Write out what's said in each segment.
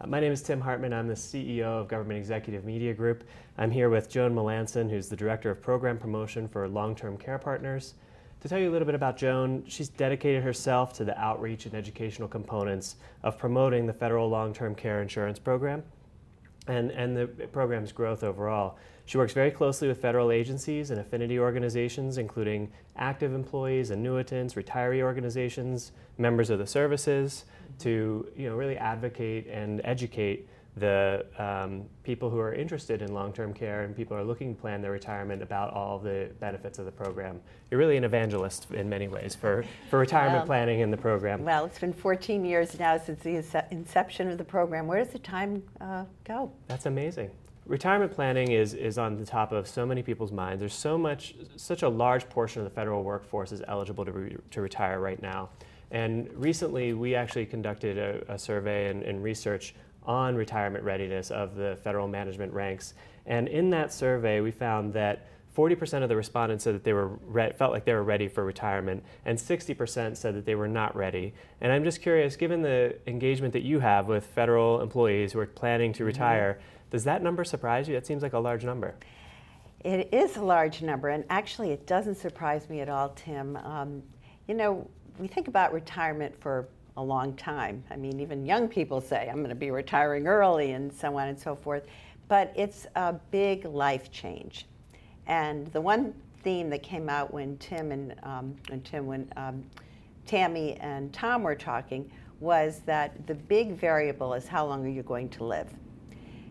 Uh, my name is Tim Hartman. I'm the CEO of Government Executive Media Group. I'm here with Joan Melanson, who's the Director of Program Promotion for Long Term Care Partners. To tell you a little bit about Joan, she's dedicated herself to the outreach and educational components of promoting the federal long term care insurance program and, and the program's growth overall. She works very closely with federal agencies and affinity organizations, including active employees, annuitants, retiree organizations, members of the services, to you know, really advocate and educate the um, people who are interested in long-term care and people are looking to plan their retirement about all the benefits of the program. You're really an evangelist in many ways for, for retirement planning in the program. Well, it's been 14 years now since the inception of the program. Where does the time uh, go? That's amazing. Retirement planning is, is on the top of so many people's minds. There's so much, such a large portion of the federal workforce is eligible to, re, to retire right now. And recently, we actually conducted a, a survey and, and research on retirement readiness of the federal management ranks. And in that survey, we found that 40% of the respondents said that they were re- felt like they were ready for retirement, and 60% said that they were not ready. And I'm just curious, given the engagement that you have with federal employees who are planning to retire, does that number surprise you? That seems like a large number. It is a large number, and actually, it doesn't surprise me at all, Tim. Um, you know, we think about retirement for a long time. I mean, even young people say, I'm going to be retiring early, and so on and so forth. But it's a big life change. And the one theme that came out when Tim and um, when Tim, when um, Tammy and Tom were talking was that the big variable is how long are you going to live.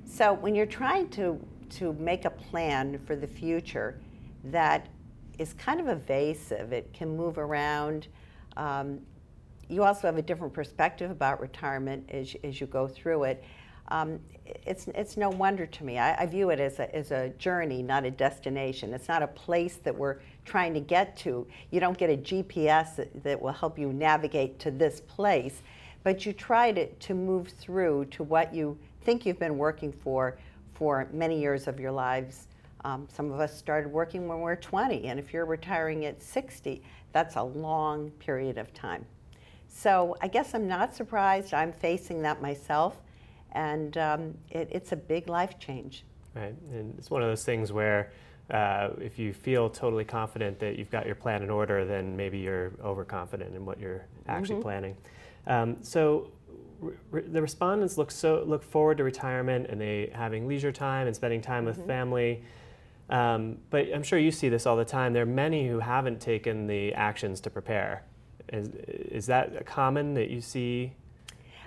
So when you're trying to to make a plan for the future that is kind of evasive, it can move around. Um, you also have a different perspective about retirement as, as you go through it. Um, it's, it's no wonder to me. I, I view it as a, as a journey, not a destination. It's not a place that we're trying to get to. You don't get a GPS that, that will help you navigate to this place, but you try to, to move through to what you think you've been working for for many years of your lives. Um, some of us started working when we were 20, and if you're retiring at 60, that's a long period of time. So I guess I'm not surprised. I'm facing that myself, and um, it, it's a big life change. Right, and it's one of those things where uh, if you feel totally confident that you've got your plan in order, then maybe you're overconfident in what you're actually planning. Um, so re- re- the respondents look so look forward to retirement and they having leisure time and spending time with family. Um, but I'm sure you see this all the time. There are many who haven't taken the actions to prepare. Is, is that common that you see?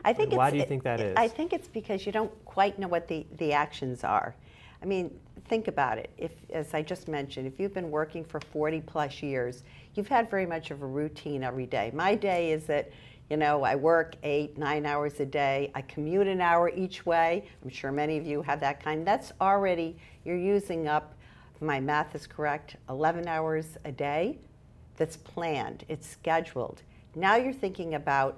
I think Why it's, do you think that is? I think it's because you don't quite know what the, the actions are. I mean, think about it. If, as I just mentioned, if you've been working for 40 plus years, you've had very much of a routine every day. My day is that, you know, I work eight, nine hours a day. I commute an hour each way. I'm sure many of you have that kind. That's already, you're using up, if my math is correct, 11 hours a day that's planned, it's scheduled. Now you're thinking about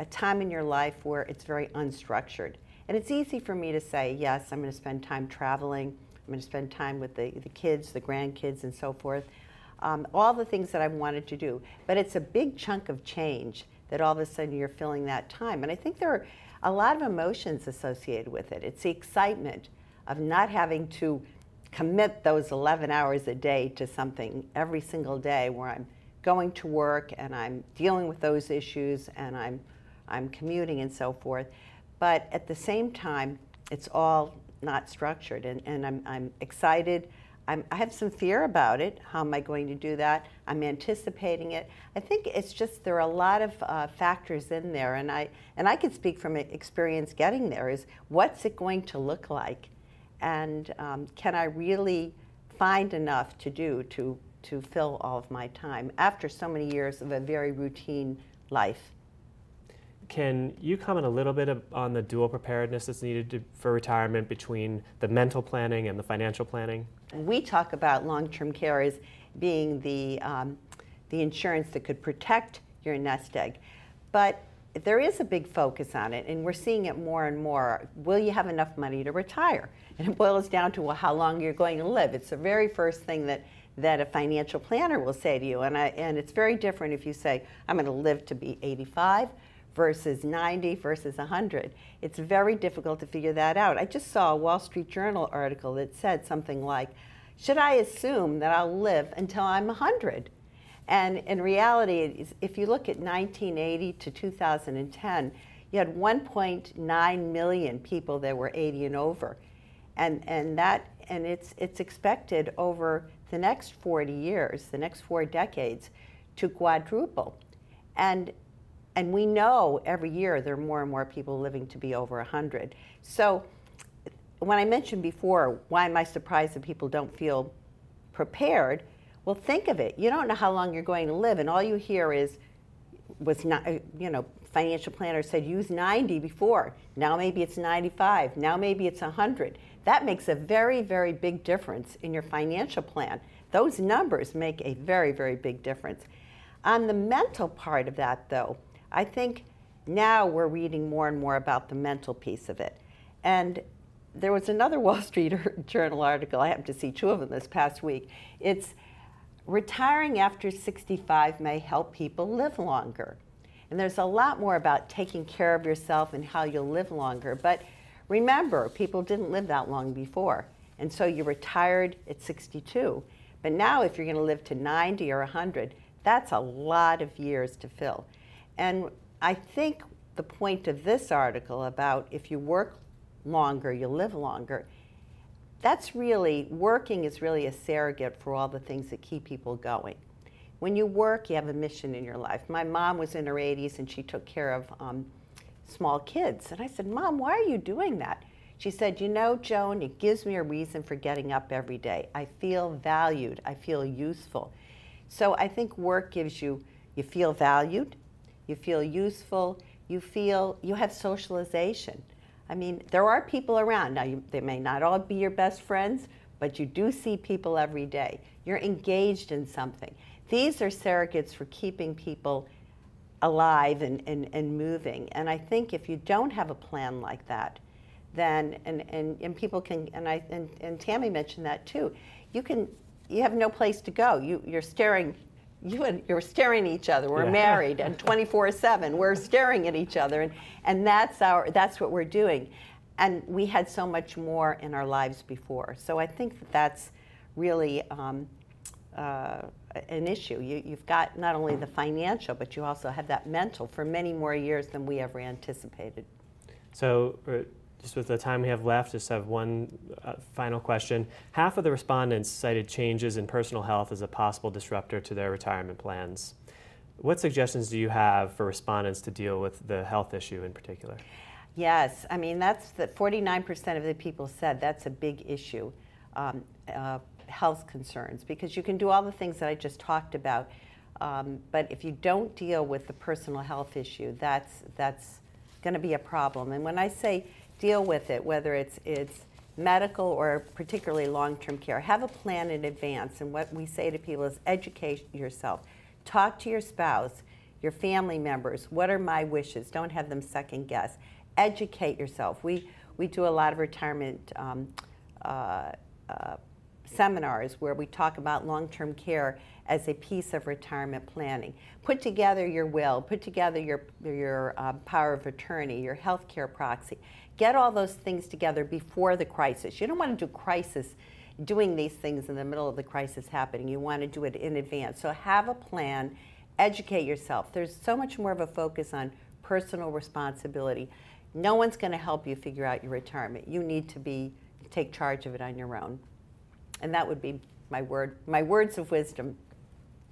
a time in your life where it's very unstructured. And it's easy for me to say, yes, I'm going to spend time traveling, I'm going to spend time with the, the kids, the grandkids, and so forth. Um, all the things that I've wanted to do. But it's a big chunk of change that all of a sudden you're filling that time. And I think there are a lot of emotions associated with it. It's the excitement of not having to commit those 11 hours a day to something every single day where I'm going to work and I'm dealing with those issues and I'm, I'm commuting and so forth. But at the same time, it's all not structured and, and I'm, I'm excited. I'm, I have some fear about it. How am I going to do that? I'm anticipating it. I think it's just there are a lot of uh, factors in there, and I and I can speak from experience getting there. Is what's it going to look like, and um, can I really find enough to do to to fill all of my time after so many years of a very routine life? Can you comment a little bit on the dual preparedness that's needed to, for retirement between the mental planning and the financial planning? We talk about long-term care as being the um, the insurance that could protect your nest egg, but there is a big focus on it, and we're seeing it more and more. Will you have enough money to retire? And it boils down to well, how long you're going to live. It's the very first thing that that a financial planner will say to you, and I, and it's very different if you say I'm going to live to be 85 versus 90 versus 100. It's very difficult to figure that out. I just saw a Wall Street Journal article that said something like, Should I assume that I'll live until I'm 100? And in reality, if you look at 1980 to 2010, you had 1.9 million people that were 80 and over. And, and, that, and it's, it's expected over the next 40 years, the next four decades, to quadruple. And, and we know every year there are more and more people living to be over 100. So when I mentioned before, why am I surprised that people don't feel prepared? Well, think of it. You don't know how long you're going to live, and all you hear is, was not, you know, financial planner said use 90 before. Now maybe it's 95. Now maybe it's 100. That makes a very, very big difference in your financial plan. Those numbers make a very, very big difference. On the mental part of that, though, I think now we're reading more and more about the mental piece of it. And there was another Wall Street Journal article, I happened to see two of them this past week. It's retiring after 65 may help people live longer. And there's a lot more about taking care of yourself and how you'll live longer. But remember, people didn't live that long before. And so you retired at 62. But now, if you're going to live to 90 or 100, that's a lot of years to fill. And I think the point of this article about if you work longer, you live longer, that's really, working is really a surrogate for all the things that keep people going. When you work, you have a mission in your life. My mom was in her 80s and she took care of um, small kids. And I said, Mom, why are you doing that? She said, You know, Joan, it gives me a reason for getting up every day. I feel valued, I feel useful. So I think work gives you, you feel valued, you feel useful, you feel, you have socialization. I mean, there are people around. Now, you, they may not all be your best friends, but you do see people every day. You're engaged in something. These are surrogates for keeping people alive and, and, and moving. And I think if you don't have a plan like that, then, and, and, and people can, and, I, and, and Tammy mentioned that too, you can, you have no place to go. You, you're staring you and you're staring at each other. We're yeah. married and 24/7. We're staring at each other, and and that's our that's what we're doing. And we had so much more in our lives before. So I think that that's really um, uh, an issue. You, you've got not only the financial, but you also have that mental for many more years than we ever anticipated. So uh, just with the time we have left, just have one uh, final question. Half of the respondents cited changes in personal health as a possible disruptor to their retirement plans. What suggestions do you have for respondents to deal with the health issue in particular? Yes, I mean, that's the 49% of the people said that's a big issue, um, uh, health concerns, because you can do all the things that I just talked about. Um, but if you don't deal with the personal health issue, that's, that's going to be a problem. And when I say deal with it, whether it's, it's medical or particularly long term care. Have a plan in advance. And what we say to people is educate yourself. Talk to your spouse, your family members. What are my wishes? Don't have them second guess. Educate yourself. We, we do a lot of retirement um, uh, uh, seminars where we talk about long term care as a piece of retirement planning. Put together your will, put together your, your uh, power of attorney, your health care proxy. Get all those things together before the crisis. You don't want to do crisis doing these things in the middle of the crisis happening. You want to do it in advance. So have a plan, educate yourself. There's so much more of a focus on personal responsibility. No one's going to help you figure out your retirement. You need to be take charge of it on your own. And that would be my word, my words of wisdom